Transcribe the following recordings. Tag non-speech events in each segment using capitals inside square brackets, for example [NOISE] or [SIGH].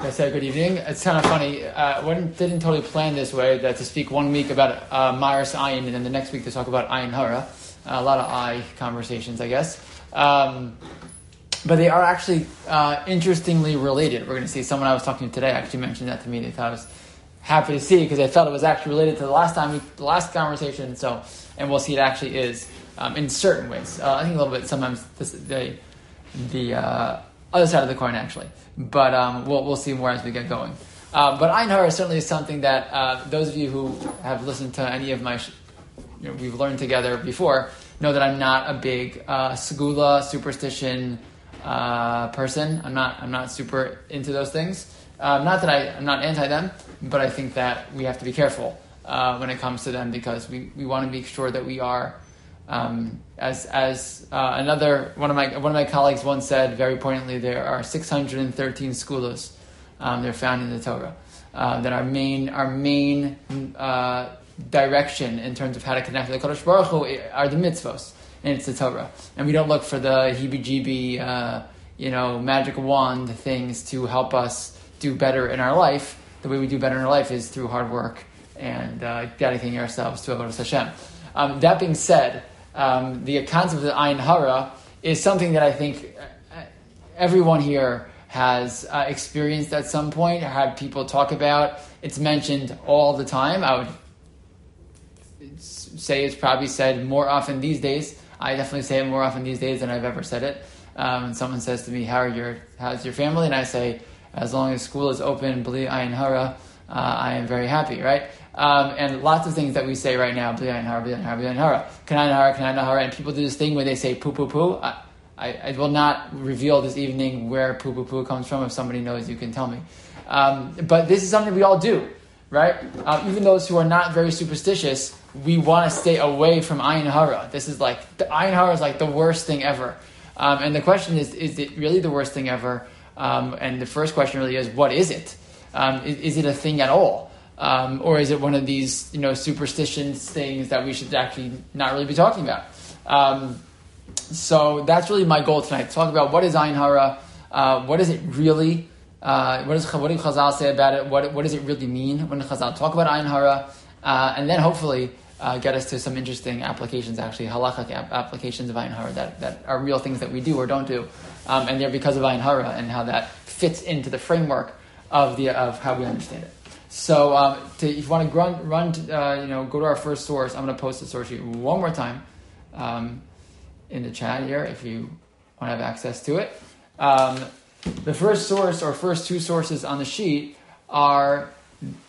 I said good evening. It's kind of funny. Uh, one didn't totally plan this way that to speak one week about uh, Maris Ayin and then the next week to talk about Ayin Hara. Uh, a lot of I conversations, I guess. Um, but they are actually uh, interestingly related. We're going to see someone I was talking to today actually mentioned that to me. They thought I was happy to see because I felt it was actually related to the last time, we, the last conversation. So, and we'll see it actually is um, in certain ways. Uh, I think a little bit sometimes this, the the uh, other side of the coin actually, but um, we'll we'll see more as we get going. Uh, but Ein is certainly something that uh, those of you who have listened to any of my, sh- you know, we've learned together before, know that I'm not a big uh, segula superstition uh, person. I'm not I'm not super into those things. Um, not that I, I'm not anti them, but I think that we have to be careful uh, when it comes to them because we, we want to make sure that we are um, as as uh, another one of my one of my colleagues once said very poignantly, there are 613 skulas. Um, they're found in the Torah. Uh, that our main our main uh, direction in terms of how to connect to the Kadosh Baruch Hu are the mitzvos, and it's the Torah. And we don't look for the heebie-jeebie, uh, you know, magic wand things to help us do better in our life. The way we do better in our life is through hard work and uh, dedicating ourselves to Avodah Hashem. Um, that being said, um, the concept of Ayin Hara is something that I think uh, everyone here has uh, experienced at some point, had people talk about. It's mentioned all the time. I would say it's probably said more often these days. I definitely say it more often these days than I've ever said it. Um, and someone says to me, "How are your How's your family?" and I say, "As long as school is open, bli ayin hara, uh, I am very happy." Right? Um, and lots of things that we say right now, bli ayin hara, hara, and people do this thing where they say poo poo poo. I, I, will not reveal this evening where poo poo poo comes from. If somebody knows, you can tell me. Um, but this is something we all do, right? Uh, even those who are not very superstitious, we want to stay away from ayin hara. This is like the ayin hara is like the worst thing ever. Um, and the question is, is it really the worst thing ever? Um, and the first question really is, what is it? Um, is, is, it a thing at all? Um, or is it one of these, you know, superstitions things that we should actually not really be talking about? Um, so that's really my goal tonight. To talk about what is Ayin Hara, uh, what is it really, uh, what, is, what do Chazal say about it, what, what does it really mean when Chazal talk about Ayin Hara, uh, and then hopefully uh, get us to some interesting applications, actually, halachic applications of Ayin Hara that, that are real things that we do or don't do, um, and they're because of Ayin Hara and how that fits into the framework of, the, of how we understand it. So, um, to, if you want to run, run uh, you know, go to our first source. I'm going to post the source sheet one more time um, in the chat here if you want to have access to it. Um, the first source or first two sources on the sheet are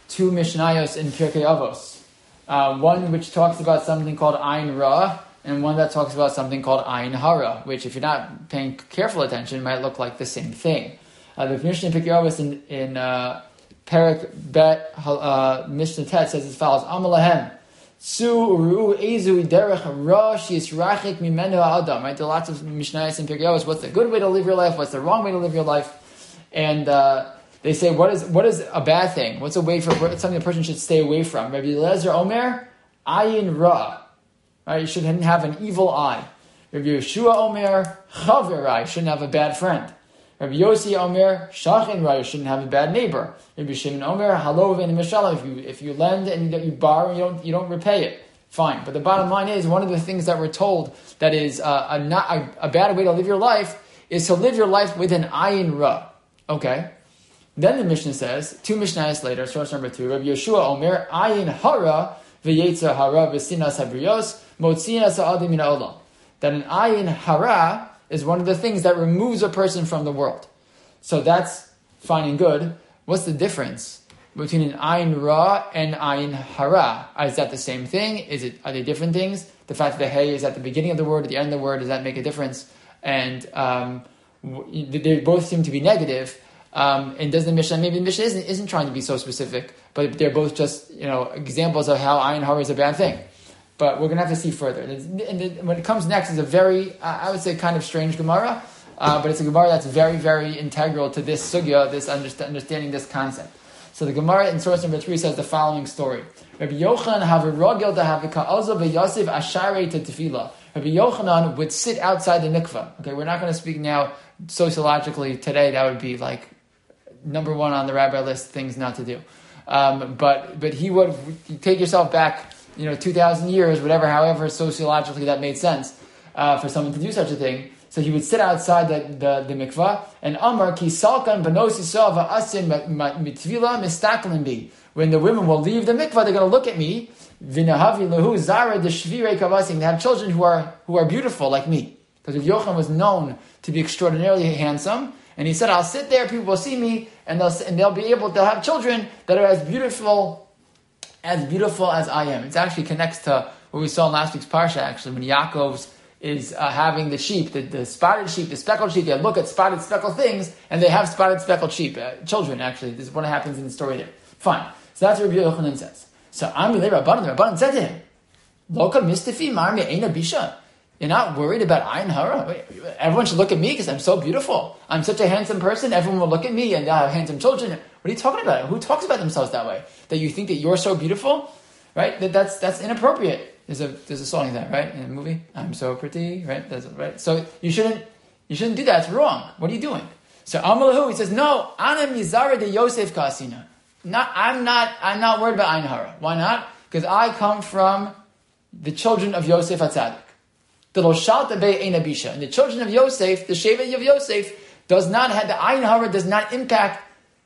two Mishnayos in Pirkei Avos. Uh, one which talks about something called Ayin Ra, and one that talks about something called Ayin Hara, which, if you're not paying careful attention, might look like the same thing. Uh, the Mishnah in Pirkei Avos in, in uh, Perak Bet uh, Mishnah Tet says as follows: Amalahem. Su uru ezu derech ra rachik mimenu adam. Right, there are lots of mishnayos and Pirkei What's the good way to live your life? What's the wrong way to live your life? And uh, they say, what is what is a bad thing? What's a way for something a person should stay away from? Rabbi Lezer Omer, ayin ra. Right, you shouldn't have an evil eye. Rabbi Yeshua Omer, chaverai, shouldn't have a bad friend. Rabbi Yossi Omer, shachin ra, you shouldn't have a bad neighbor. Rabbi Shimon Omer, halov and mishala, if you if you lend and you borrow, you don't you don't repay it. Fine, but the bottom line is one of the things that we're told that is uh, a not a, a, bad way to live your life is to live your life with an ayin ra. Okay, then the Mishnah says, two Mishnahs later, source number two, Rabbi Yeshua Omer, Ayin Hara, V'yetza Hara, V'sinas Habriyos, Motzinas Ha'adim Min Olam. That an Ayin Hara is one of the things that removes a person from the world. So that's fine and good. What's the difference between an Ayin Ra and Ayin Hara? Is that the same thing? Is it, are they different things? The fact that the Hey is at the beginning of the word, at the end of the word, does that make a difference? And um, they both seem to be negative. Um, and does the Mishnah, maybe the Mishnah isn't, isn't trying to be so specific, but they're both just, you know, examples of how Ayin Hara is a bad thing. But we're going to have to see further. And when it comes next, is a very, I would say, kind of strange Gemara, uh, but it's a Gemara that's very, very integral to this sugya, this understanding this concept. So the Gemara in source number three says the following story. Rabbi Yochanan would sit outside the mikveh. Okay, we're not going to speak now sociologically today. That would be like number one on the rabbi list things not to do. Um, but but he would take yourself back, you know, two thousand years, whatever, however sociologically that made sense uh, for someone to do such a thing. So he would sit outside the, the, the mikvah and Amar ki salkan banos asin mitvila mistaklin bi. When the women will leave the mikvah, they're going to look at me. Vinahavi lehu zara deshvire kavasing. They have children who are who are beautiful like me. Because Yochanan was known to be extraordinarily handsome, and he said, "I'll sit there, people will see me, and they'll and they'll be able to have children that are as beautiful, as beautiful as I am." It actually connects to what we saw in last week's parsha. Actually, when Yaakov's is uh, having the sheep, the, the, spotted sheep, the speckled sheep. They look at spotted, speckled things, and they have spotted, speckled sheep. Uh, children, actually. This is what happens in the story there. Fine. So that's what Rabbi Yochanan says. So Amri Rabbanan, the Rabbanan said to him, Loka mistifi marmi eina bisha. You're not worried about ayin hara. Everyone should look at me because I'm so beautiful. I'm such a handsome person. Everyone will look at me and I have handsome children. What are you talking about? Who talks about themselves that way? That you think that you're so beautiful, right? That that's that's inappropriate. There's a there's a song like that, right? In a movie, I'm so pretty, right? That's right. So you shouldn't you shouldn't do that. It's wrong. What are you doing? So Amalahu, he says, no, Ana Mizara de Yosef Kasina. Not, I'm not I'm not worried about Hara. Why not? Because I come from the children of Yosef Atzadik. The Loshalta Be Einabisha. And the children of Yosef, the Shevet of Yosef, does not have the Ein Hara does not impact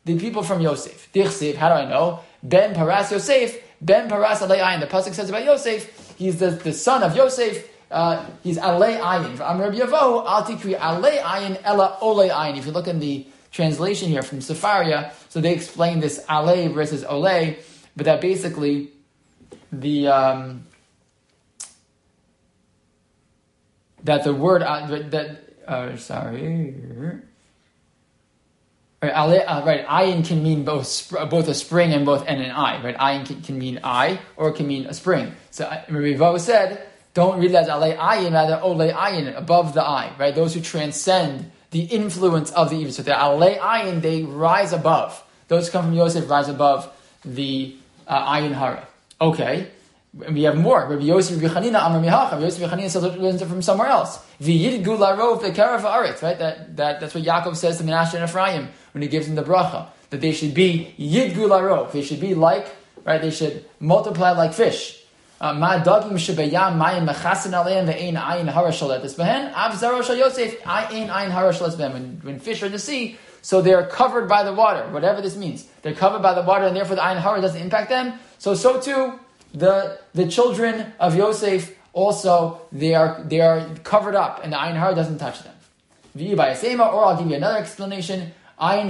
the people from Yosef. Dichsiv, how do I know? Ben Paras Yosef, Ben Paras Alei Ayin. The Pasuk says about Yosef, He's the, the son of Yosef. Uh, he's Alei Ayin. Am Rabbi Yavo, Al Tikri Alei Ayin Ella Ole Ayin. If you look in the translation here from Sefaria, so they explain this Alei versus Ole, but that basically the um, that the word uh, that uh, sorry Right, uh, right, ayin can mean both both a spring and both n and i. Right, ayin can, can mean i or it can mean a spring. So uh, Rivo said, don't read that as ale ayin, rather ole ayin, above the eye. Right, those who transcend the influence of the evil. So the ale ayin, they rise above. Those who come from Yosef rise above the uh, ayin hara. Okay, we have more. Rabbi Yosef Rechanina Amar Mihacha. Yosef Rechanina says from somewhere else. V'yidgu larov v'karav haaretz. Right. That, that that's what Yaakov says to Menashe and Ephraim when he gives them the bracha that they should be yidgu larov. They should be like right. They should multiply like fish. Uh, Ma dagim shebayam mayim mechasin aleim ve'ein ayin harashalet esbehen av zaro shal Yosef ayin ayin harashalet esbehen. When fish are in the sea, so they are covered by the water. Whatever this means, they're covered by the water, and therefore the ayin hara doesn't impact them. So so too the, the children of Yosef also, they are, they are covered up and the Ayin Har doesn't touch them. Or I'll give you another explanation. What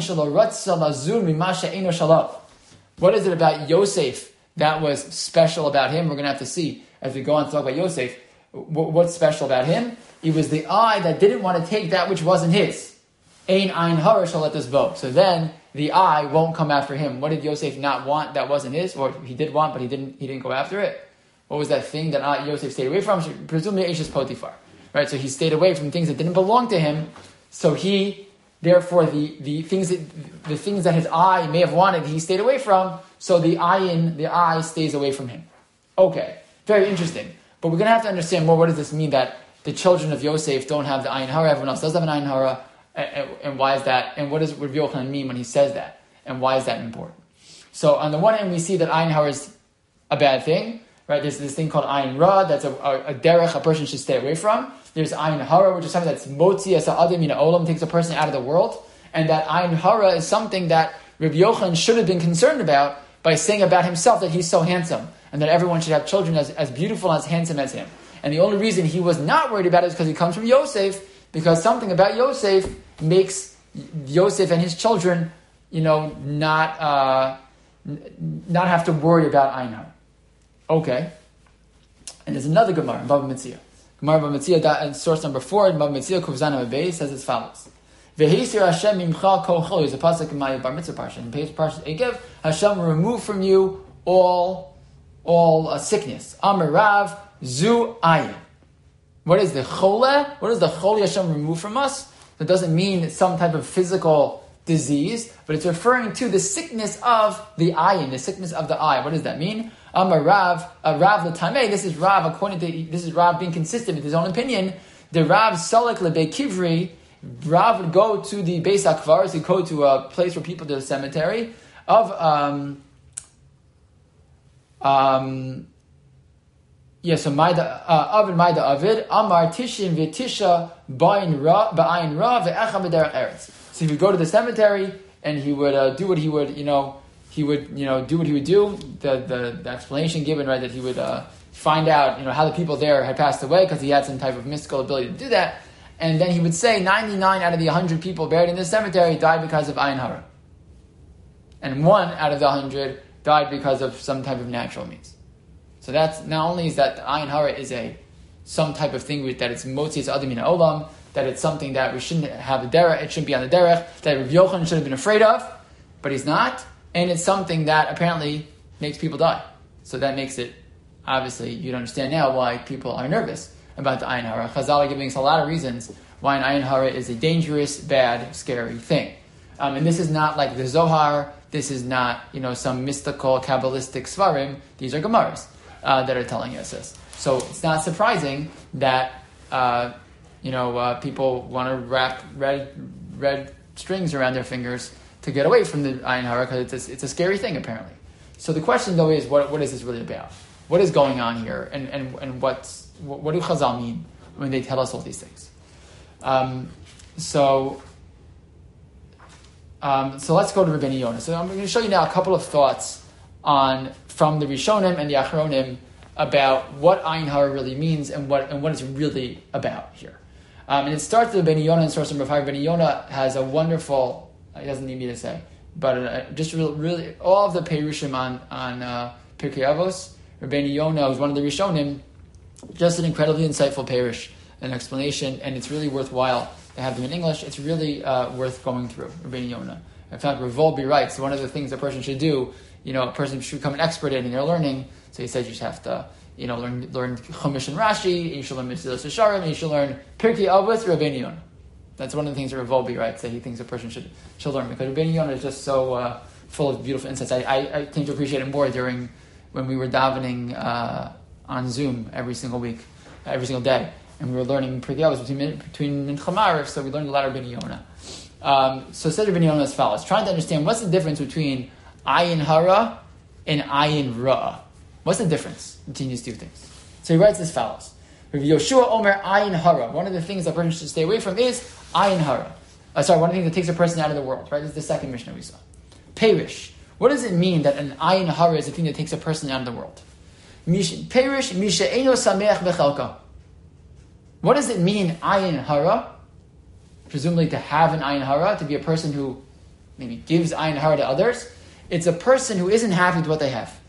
is it about Yosef that was special about him? We're going to have to see as we go on to talk about Yosef. What's special about him? It was the eye that didn't want to take that which wasn't his. Ein ein hara shall let this vote. So then the eye won't come after him. What did Yosef not want that wasn't his? Or he did want, but he didn't, he didn't go after it? What was that thing that Yosef stayed away from? Presumably Eshes Potiphar. Right? So he stayed away from things that didn't belong to him. So he, therefore, the, the things that, the things that his eye may have wanted, he stayed away from. So the eye in, the eye stays away from him. Okay. Very interesting. But we're going to have to understand more what does this mean that the children of Yosef don't have the ayin hara, everyone else does have an ayin hara. And, and why is that? And what does Rav Yochanan mean when he says that? And why is that important? So on the one hand, we see that ayin hara is a bad thing, right? There's this thing called ayin ra, that's a, a, a derech a person should stay away from. There's ayin hara, which is something that's motzi as adim in olam, takes a person out of the world. And that ayin hara is something that Rav Yochanan should have been concerned about by saying about himself that he's so handsome and that everyone should have children as, as beautiful and as handsome as him. And the only reason he was not worried about it is because he comes from Yosef, because something about Yosef makes Yosef and his children, you know, not uh, not have to worry about Einar. Okay. And there's another Gemara in Bava Metzia. Gemara Bava Metzia, source number four, in Bava Metzia, Kuvzana Mabei, says as follows. V'heisir Hashem imcha kol chol. There's a pasuk in my Bar Mitzvah parsha. In Pei's parsha Ekev, Hashem remove from you all all uh, sickness. Amarav zu ayin. What is the chole? What does the chole Hashem remove from us? That doesn't mean some type of physical disease, but it's referring to the sickness of the eye, the sickness of the eye. What does that mean? I'm a Rav, a Rav Latame. This is Rav according to this is Rav being consistent with his own opinion. The Rav Salek lebe kivri Rav would go to the Beis Akvaris, he'd go to a place where people do the cemetery of um, um, yes, so Maida uh, Avid Maida Avid Amar Tishin V'Tisha Ba'in Ra Ba'ayin Ra Ve'echa Eretz. So he would go to the cemetery and he would uh, do what he would, you know, he would, you know, do what he would do. The the, the explanation given, right, that he would uh, find out, you know, how the people there had passed away because he had some type of mystical ability to do that. And then he would say 99 out of the 100 people buried in this cemetery died because of Ayin Hara. And one out of the 100 died because of some type of natural means. So that's not only is that Ayin Hara is a some type of thing that it's Motzi's Adamina Olam, that it's something that we shouldn't have a derech, it shouldn't be on the derech, that Rav Yochanan should have been afraid of, but he's not, and it's something that apparently makes people die. So that makes it, obviously, you'd understand now why people are nervous about the Ayin Hara. Chazal are giving us a lot of reasons why an Ayin Hara is a dangerous, bad, scary thing. Um, and this is not like the Zohar, this is not, you know, some mystical, Kabbalistic Svarim, these are Gemaras uh, that are telling us this. So it's not surprising that uh, you know, uh, people want to wrap red red strings around their fingers to get away from the ayin hara because it's a, it's a scary thing apparently. So the question though is, what, what is this really about? What is going on here, and and and what's what, what do Chazal mean when they tell us all these things? Um, so. Um, so let's go to Rabbeinu Yonah. So I'm going to show you now a couple of thoughts on from the Rishonim and the Achronim about what Ayin Hara really means and what and what it's really about here. Um, and it starts with Ben Yonah and source number five. Ben Yonah has a wonderful, he doesn't need me to say, but uh, just really, really, all of the Perushim on, on uh, Pirkei Avos, Rabbeinu Yonah, who's one of the Rishonim, just an incredibly insightful Perush, an explanation, and it's really worthwhile to have them in English. It's really uh, worth going through, Rabbeinu Yonah. In fact, Rav Wolbe writes, one of the things a person should do, you know, a person should become an expert in their learning, so he says you just have to you know, learn learn Chumash and Rashi, you should learn Mesilas Yesharim, you should learn Pirkei Avos, Rabbeinu Yonah. That's one of the things that Rav Wolbe writes that he thinks a person should should learn because Rabbeinu Yonah is just so uh, full of beautiful insights. I, I, I came to appreciate it more during when we were davening uh, on Zoom every single week, every single day, and we were learning Avos between between Mincha so we learned a lot of Rabbeinu Yonah. Um, so said Rabbeinu Yonah as follows: trying to understand what's the difference between Ayin Hara and Ayin Ra. What's the difference between these two things? So he writes as follows. Yoshua Omer Ayin Hara. One of the things a person should stay away from is Ayin Hara. Uh, sorry, one of the things that takes a person out of the world, right? This is the second Mishnah we saw. Perish. What does it mean that an Ayin Hara is a thing that takes a person out of the world? Perish Misha Eno Sameach. What does it mean, Ayin Hara? Presumably to have an Ayin Hara, to be a person who maybe gives Ayin Hara to others. It's a person who isn't happy with what they have.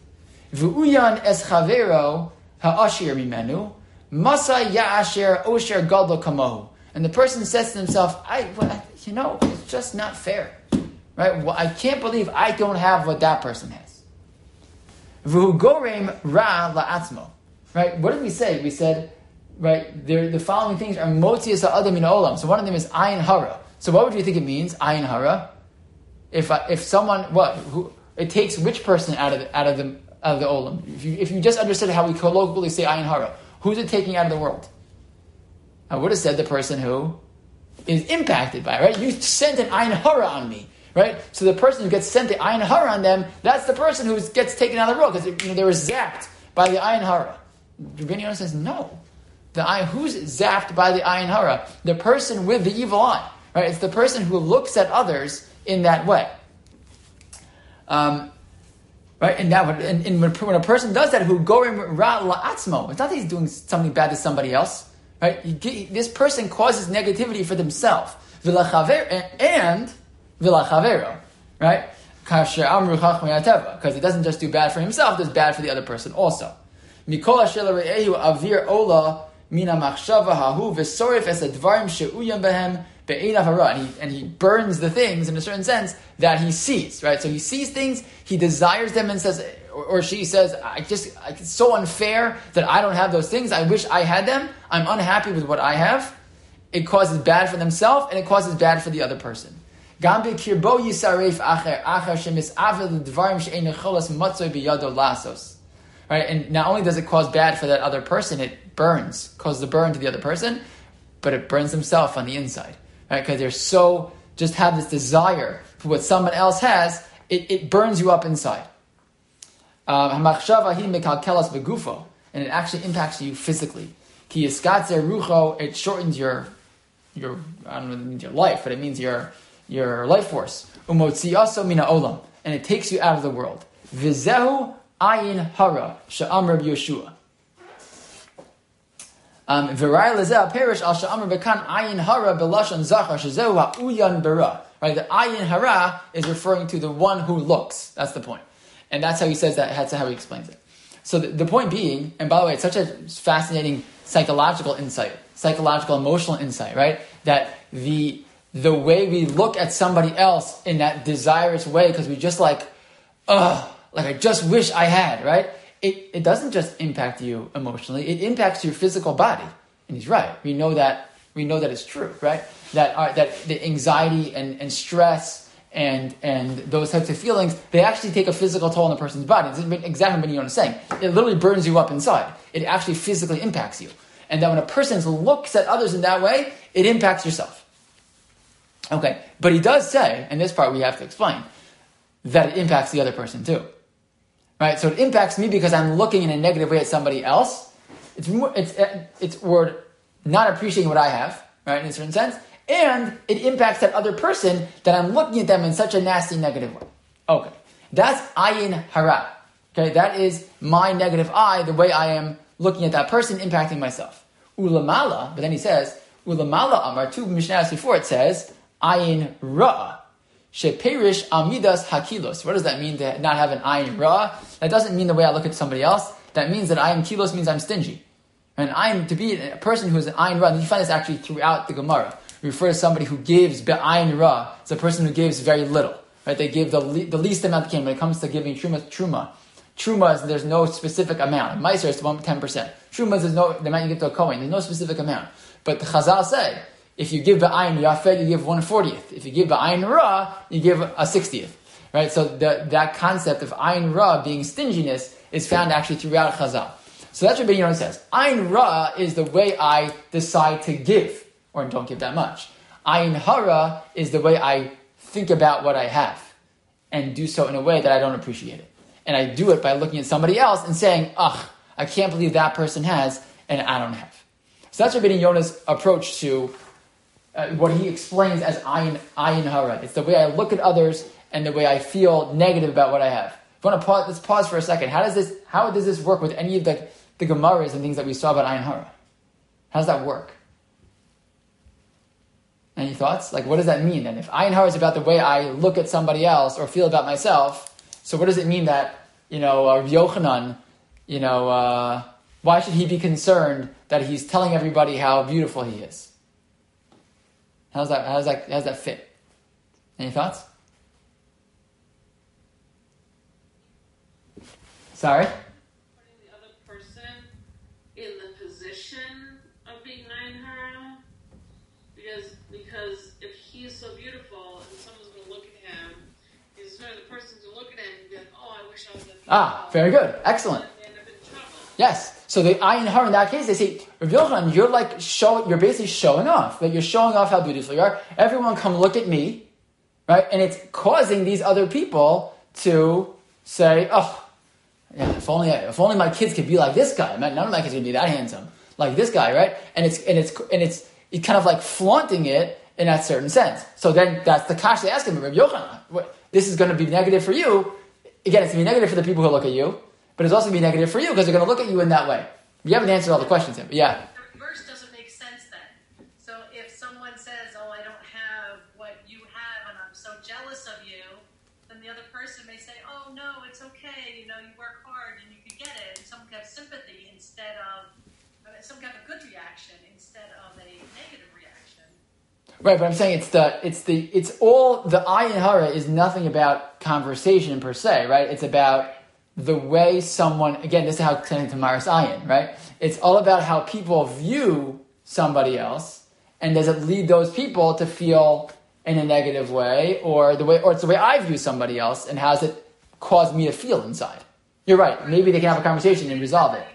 V'uyan es chavero ha'ashir mimenu, masa ya'asher osher gadol kamohu. And the person says to himself, I, well, you know, it's just not fair. Right? Well, I can't believe I don't have what that person has. V'hu gorem ra la'atzmo. Right? What did we say? We said, right, the following things are motzias ha'adam in olam. So one of them is ayin hara. So what would you think it means, ayin hara? If, if someone, what, who, it takes which person out of, the, out of the of the olam. If you, if you just understood how we colloquially say ayin hara, who's it taking out of the world? I would have said the person who is impacted by it, right? You sent an ayin hara on me, right? So the person who gets sent the ayin hara on them, that's the person who gets taken out of the world because you know, they were zapped by the ayin hara. Rabbeinu says no. The eye, who's zapped by the ayin hara? The person with the evil eye, right? It's the person who looks at others in that way. Um, Right? And now, and, and when, when, a person does that, who go ra la'atzmo, it's not that he's doing something bad to somebody else. Right? This person causes negativity for themselves. And vilachavero. Right? Because it doesn't just do bad for himself, does bad for the other person also. Avir ola mina and he, and he burns the things in a certain sense that he sees, right? So he sees things, he desires them and says, or, or she says, I just, it's so unfair that I don't have those things. I wish I had them. I'm unhappy with what I have. It causes bad for themselves and it causes bad for the other person. Right, and not only does it cause bad for that other person, it burns, causes the burn to the other person, but it burns himself on the inside right? Because they're so just have this desire for what someone else has, it, it burns you up inside. Um, and it actually impacts you physically. rucho, It shortens your your I don't know what it means your life, but it means your your life force. Umotziaso mina olam, and it takes you out of the world. Vizehu ayin hara sha'am Yeshua. Um, Virai lezeh perish al sha'am bekan ayin hara belashon zachar shezehu ha'uyan Um, bara. Right, the ayin hara is referring to the one who looks. That's the point, and that's how he says that. That's how he explains it. So the, the point being, and by the way, it's such a fascinating psychological insight, psychological emotional insight, right? That the the way we look at somebody else in that desirous way because we just like, ugh, like I just wish I had, right? It, it doesn't just impact you emotionally, it impacts your physical body. And he's right. We know that we know that it's true, right? That that the anxiety and, and stress and and those types of feelings, they actually take a physical toll on a person's body. It's exactly what Yonah is saying. It literally burns you up inside. It actually physically impacts you. And that when a person looks at others in that way, it impacts yourself. Okay, but he does say, and this part we have to explain, that it impacts the other person too. Right? So it impacts me because I'm looking in a negative way at somebody else. It's more, it's, it's not appreciating what I have, right, in a certain sense. And it impacts that other person that I'm looking at them in such a nasty negative way. Okay. That's ayin hara. Okay, that is my negative eye, the way I am looking at that person, impacting myself. Ulamala, but then he says, Ulamala Amar, two Mishnahs before it says, ayin ra. Sheperish amidas hakilos. What does that mean to not have an ayin ra? That doesn't mean the way I look at somebody else. That means that I am kilos means I'm stingy. And I'm to be a person who is an ayin ra. And you find this actually throughout the Gemara. We refer to somebody who gives be'ayin ra. It's a person who gives very little. Right? They give the, le- the least amount they can when it comes to giving truma. Truma. Truma is there's no specific amount. Meiser is ten percent. Truma is no the amount you give to a kohen. There's no specific amount. But the Chazal say if you give be'ayin yafed, you give one fortieth. If you give be'ayin ra, you give a sixtieth. Right? So the, that concept of ayin ra being stinginess is found actually throughout Chazal. So that's what Ben Yonah says. Ayin ra is the way I decide to give, or don't give that much. Ayin hara is the way I think about what I have, and do so in a way that I don't appreciate it. And I do it by looking at somebody else and saying, ugh, I can't believe that person has, and I don't have. So that's Rabbi Yonah's approach to uh, what he explains as ayin, ayin hara. It's the way I look at others and the way I feel negative about what I have. If you want to pause, let's pause for a second. How does this, how does this work with any of the, the Gemaras and things that we saw about ayin hara? How does that work? Any thoughts? Like, what does that mean? And if ayin hara is about the way I look at somebody else or feel about myself, so what does it mean that, you know, uh, Yochanan, you know, uh, why should he be concerned that he's telling everybody how beautiful he is? How's that, how's that, how's that fit? Any thoughts? Sorry? Putting the other person in the position of being Nainhara. Because, because if he's so beautiful and someone's going to look at him, he's sort of the person to look at him and be like, oh, I wish I was that Ah, very good. Excellent. Yes. So the ayin har in that case, they say, Rav Yochanan, you're like show, you're basically showing off. That you're showing off how beautiful you are. Everyone come look at me, right? And it's causing these other people to say, oh, yeah, if only if only my kids could be like this guy. Man, none of my kids can be that handsome like this guy, right? And it's and it's and it's it's kind of like flaunting it in that certain sense. So then that's the kash they ask him, Rav Yochanan. This is going to be negative for you. Again, it's going to be negative for the people who look at you but it's also going to be negative for you because they're going to look at you in that way. You haven't answered all the questions yet, yeah. The verse doesn't make sense then. So if someone says, "Oh, I don't have what you have, and I'm so jealous of you," then the other person may say, "Oh, no, it's okay. You know, you work hard and you can get it." And someone can have sympathy instead of I mean, some kind of good reaction instead of a negative reaction. Right, but I'm saying it's the it's the it's all the ayin hara is nothing about conversation per se, right? It's about the way someone, again, this is how connected to Maris Ayin, right? It's all about how people view somebody else, and does it lead those people to feel in a negative way, or the way, or it's the way I view somebody else, and how does it cause me to feel inside? You're right. Maybe they can have a conversation and resolve it.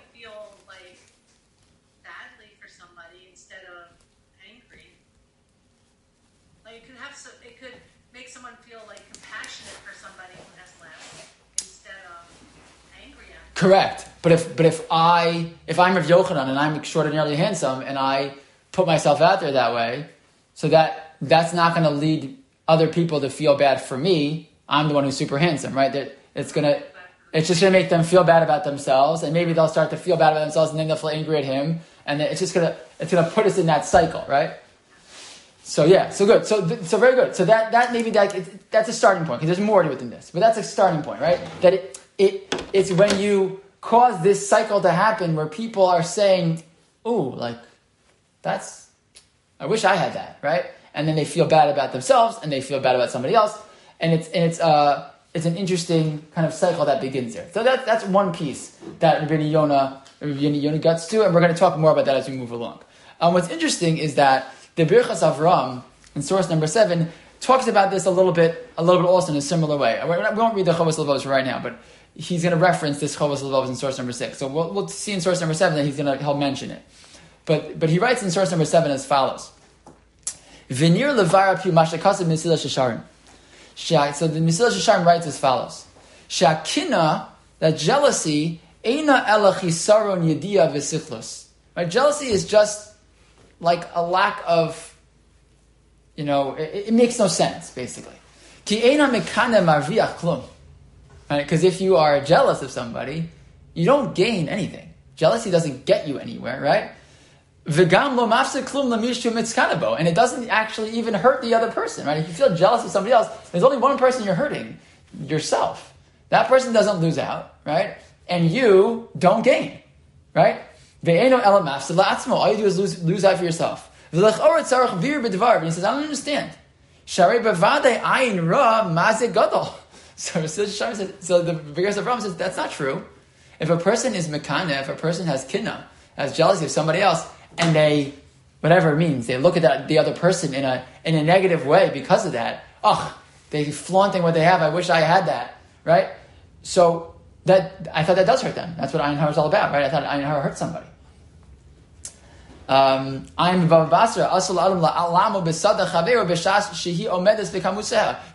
Correct. But if but if I if I'm Rav Yochanan and I'm extraordinarily handsome and I put myself out there that way, so that that's not going to lead other people to feel bad for me. I'm the one who's super handsome, right? That it's gonna it's just gonna make them feel bad about themselves, and maybe they'll start to feel bad about themselves, and then they'll feel angry at him, and it's just gonna it's gonna put us in that cycle, right? So yeah, so good, so so very good. So that that maybe that that's a starting point because there's more to it than this, but that's a starting point, right? That it it it's when you cause this cycle to happen where people are saying, "Ooh, like that's I wish I had that," right? And then they feel bad about themselves, and they feel bad about somebody else, and it's and it's uh it's an interesting kind of cycle that begins there. So that, that's one piece that Rabbi Yonah, Rabbi Yonah gets to, and we're going to talk more about that as we move along. Um, what's interesting is that the Birchas Avram, in source number seven, talks about this a little bit, a little bit also in a similar way. We won't read the Chovos Levos right now, but he's going to reference this Chovos Levos in source number six. So we'll, we'll see in source number seven that he's going to, he'll mention it. But, but he writes in source number seven as follows. Vinir levara pu mashakasim misila shasharim. So the Mesilas Yesharim writes as follows: Shakina, that jealousy, eina elachisaron yedia v'sichlus. Right, jealousy is just like a lack of, you know, it, it makes no sense basically. Ki eina mekane marviach klum. Right, because if you are jealous of somebody, you don't gain anything. Jealousy doesn't get you anywhere, right? Lo klum. And it doesn't actually even hurt the other person, right? If you feel jealous of somebody else, there's only one person you're hurting, yourself. That person doesn't lose out, right? And you don't gain, right? All you do is lose, lose out for yourself. And he says, I don't understand. Ayin ra. So, so, so the Birchas Avram says, that's not true. If a person is mekane, if a person has kinna, has jealousy of somebody else, and they, whatever it means, they look at that, the other person in a, in a negative way because of that. Ugh, they flaunting what they have. I wish I had that, right? So that, I thought that does hurt them. That's what Ayin Hara is all about, right? I thought Ayin Hara hurt somebody. Um, I'm Basra. You're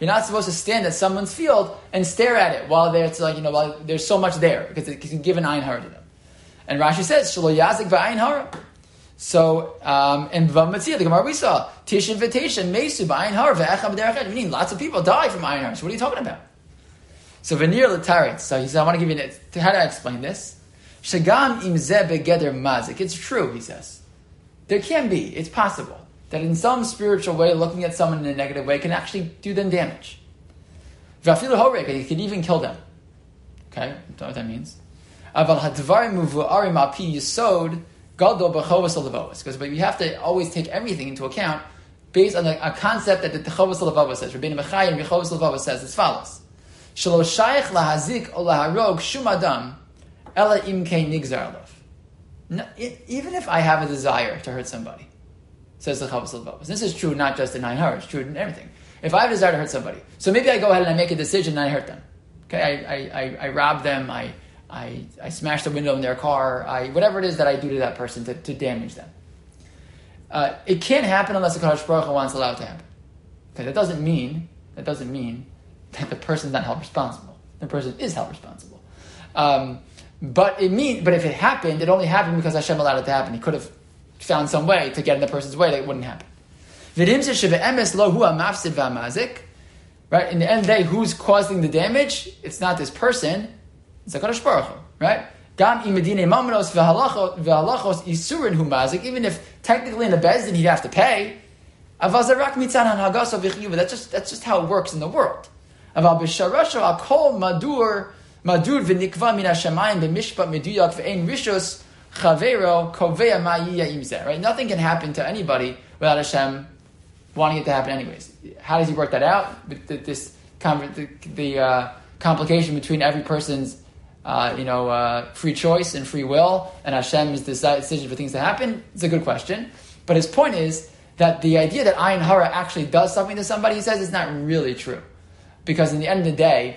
not supposed to stand at someone's field and stare at it while there's like, you know, while there's so much there, because it can give an Ayin Hara to them. And Rashi says, Shalo Yazik V'Ayin Hara. So, um, in Bava Metzia, the Gemara we saw, Tish invitation, Mesu, Ayin Har, Ve'echam Derech Meaning, lots of people die from Ayin Har. So what are you talking about? So, Venir L'tarit. So he said, I want to give you, an, how do I explain this? Shagam begeder mazik. It's true, he says. There can be, it's possible, that in some spiritual way, looking at someone in a negative way can actually do them damage. Vafilu horek, he could even kill them. Okay, don't know what that means. Aval hadvarim muvu'arim api yisod, gadol b'chovas alavavos. Because but you have to always take everything into account based on a, a concept that the Techovas Alavava says. Rabbeinu Mechai and Rechovas says as follows: Shelo shaykh lahazik o laharog shum adam ela imkei nigzar alav. Even if I have a desire to hurt somebody, says the Chovos Halevavos. This is true not just in nine hours, true in everything. If I have a desire to hurt somebody, so maybe I go ahead and I make a decision and I hurt them. Okay, I, I, I, I rob them, I I, I smash the window in their car, I, whatever it is that I do to that person to, to damage them. Uh, it can't happen unless the Kadosh Baruch Hu wants it to happen. Okay, that doesn't mean that doesn't mean that the person's not held responsible. The person is held responsible. Um, but it mean, but if it happened, it only happened because Hashem allowed it to happen. He could have found some way to get in the person's way that it wouldn't happen. Right? In the end the day, who's causing the damage? It's not this person. It's a Kadosh Baruch Hu, right? Isurin. Even if technically in the beis din he'd have to pay. That's just that's just how it works in the world. Madur v'nikva min b'mishpat meduyak v'ein ma'iya imzeh. Right? Nothing can happen to anybody without Hashem wanting it to happen anyways. How does he work that out? This the, the uh, complication between every person's uh, you know, uh, free choice and free will, and Hashem's decision for things to happen? It's a good question. But his point is that the idea that Ayin Hara actually does something to somebody, he says, is not really true. Because in the end of the day,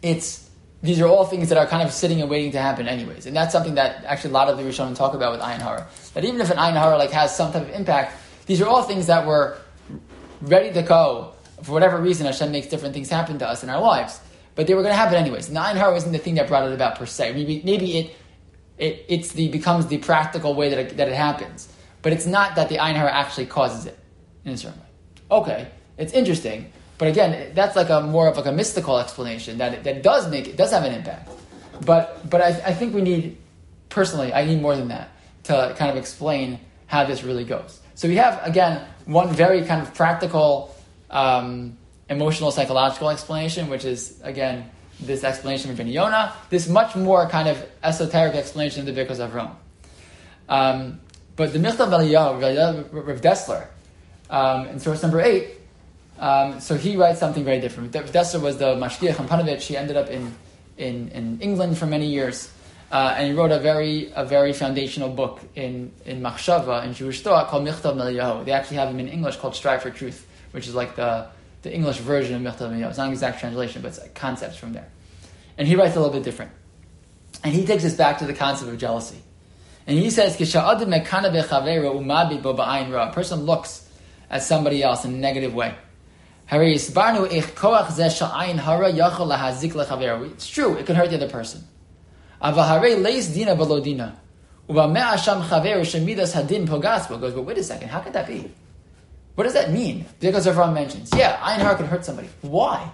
it's these are all things that are kind of sitting and waiting to happen anyways. And that's something that actually a lot of the Rishonim talk about with Ayin Hara. That even if an Ayin Hara like has some type of impact, these are all things that were ready to go. For whatever reason, Hashem makes different things happen to us in our lives. but they were going to happen anyways. And The Ayin Hara wasn't the thing that brought it about per se. Maybe, maybe it, it it's the becomes the practical way that it, that it happens, but it's not that the Ayin Hara actually causes it in a certain way. Okay, it's interesting, but again, that's like a more of like a mystical explanation that that does make it does have an impact. But but I, I think we need personally I need more than that to kind of explain how this really goes. So we have again one very kind of practical, um, emotional psychological explanation, which is again this explanation from Ben Yonah. This much more kind of esoteric explanation of the Birchas Avram. Um, but the Michtav Eliyahu, Rav Dessler, um, in source number eight, um, so he writes something very different. Dessler was the Mashgiach in Ponevezh. He ended up in, in, in England for many years. Uh, and he wrote a very, a very foundational book in, in Machshava, in Jewish thought, called Michtav Eliyahu. They actually have him in English called Strive for Truth, which is like the, the English version of Michtav Eliyahu. It's not an exact translation, but it's concepts from there. And he writes a little bit different. And he takes us back to the concept of jealousy. And he says, A person looks at somebody else in a negative way. It's true, it can hurt the other person. Goes, but wait a second, how could that be? What does that mean? Because Avram mentions, yeah, Ayin Hara can hurt somebody. Why?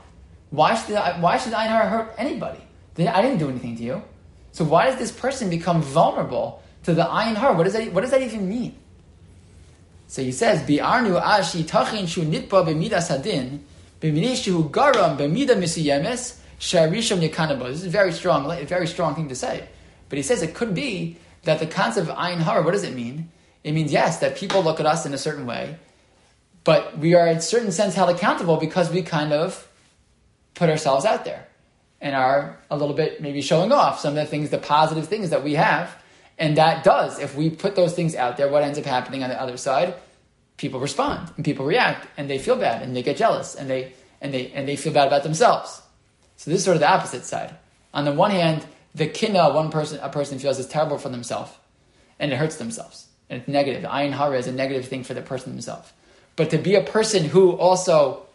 Why should, I, why should Ayin Hara hurt anybody? I didn't do anything to you. So why does this person become vulnerable to the Ayin Hara? What does that, what does that even mean? So he says, Bi'arnu ashi tachin shu nitba b'midas hadin, b'minishu garam b'mida misiyemes, sharisham yakanabo. This is a very strong, very strong thing to say. But he says it could be that the concept of ayin hara, what does it mean? It means, yes, that people look at us in a certain way, but we are in a certain sense held accountable because we kind of put ourselves out there and are a little bit maybe showing off some of the things, the positive things that we have and that does, if we put those things out there, what ends up happening on the other side? People respond and people react and they feel bad and they get jealous and they and they and they feel bad about themselves. So this is sort of the opposite side. On the one hand, the kinna one person a person feels is terrible for themselves and it hurts themselves. And it's negative. The ayin hara is a negative thing for the person themselves. But to be a person who also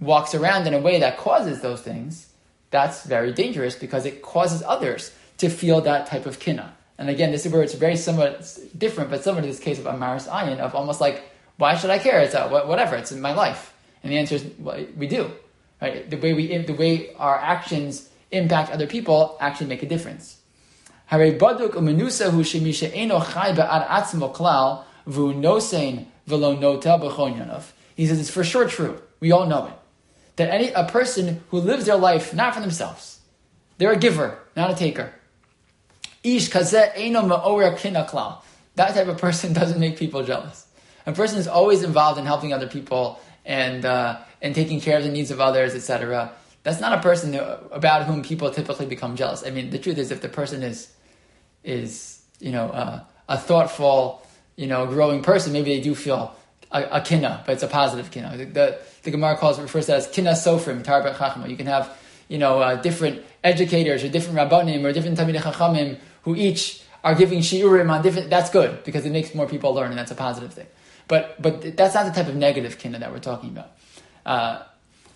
walks around in a way that causes those things, that's very dangerous because it causes others to feel that type of kinna. And again, this is where it's very similar, different, but similar to this case of Amaris Ayin, of almost like, why should I care? It's a, whatever, it's in my life. And the answer is, well, we do. Right? The way we, the way our actions impact other people actually make a difference. He says it's for sure true. We all know it. That any a person who lives their life not for themselves, they're a giver, not a taker. Ish That type of person [LAUGHS] doesn't make people jealous. A person is always involved in helping other people and uh, and taking care of the needs of others, etc. That's not a person about whom people typically become jealous. I mean, the truth is, if the person is is you know uh, a thoughtful, you know, growing person, maybe they do feel a, a kinna, but it's a positive kinna. The, the, the Gemara calls refers to that as kinna sofrim, tarbat chachma. You can have you know uh, different educators or different rabbanim or different tamid chachamim who each are giving shiurim on different. That's good because it makes more people learn, and that's a positive thing. But but that's not the type of negative kinna that we're talking about. Uh,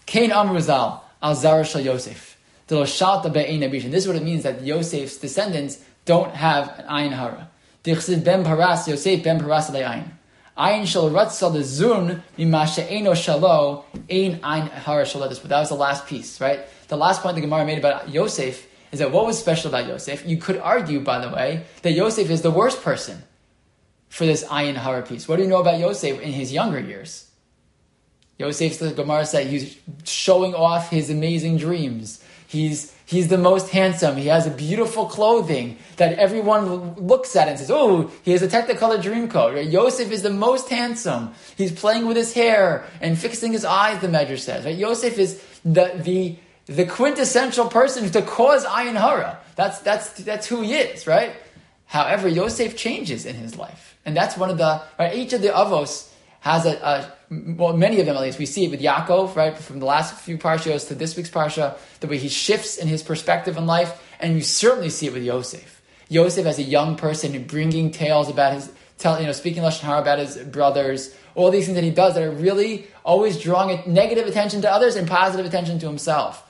Kain Amruzal al Zara Shal Yosef. This is what it means that Yosef's descendants don't have an ayin hara. Dichsid ben paras Yosef ben paras ayin. Ayin shal ratzal the zun mimashe eno shalo ayin hara shalatis. But that was the last piece, right? The last point the Gemara made about Yosef is that what was special about Yosef? You could argue, by the way, that Yosef is the worst person for this ayin hara piece. What do you know about Yosef in his younger years? Yosef, the Gemara said, he's showing off his amazing dreams. He's, he's the most handsome. He has a beautiful clothing that everyone looks at and says, oh, he has a technicolor dream coat. Right? Yosef is the most handsome. He's playing with his hair and fixing his eyes, the Medrash says. Right? Yosef is the, the, the quintessential person to cause ayin hara. That's, that's, that's who he is, right? However, Yosef changes in his life. And that's one of the, right, each of the avos has a, a, well, many of them at least, we see it with Yaakov, right, from the last few parshas to this week's parsha, the way he shifts in his perspective in life, and you certainly see it with Yosef. Yosef as a young person bringing tales about his, tell, you know, speaking lashon hara about his brothers, all these things that he does that are really always drawing negative attention to others and positive attention to himself.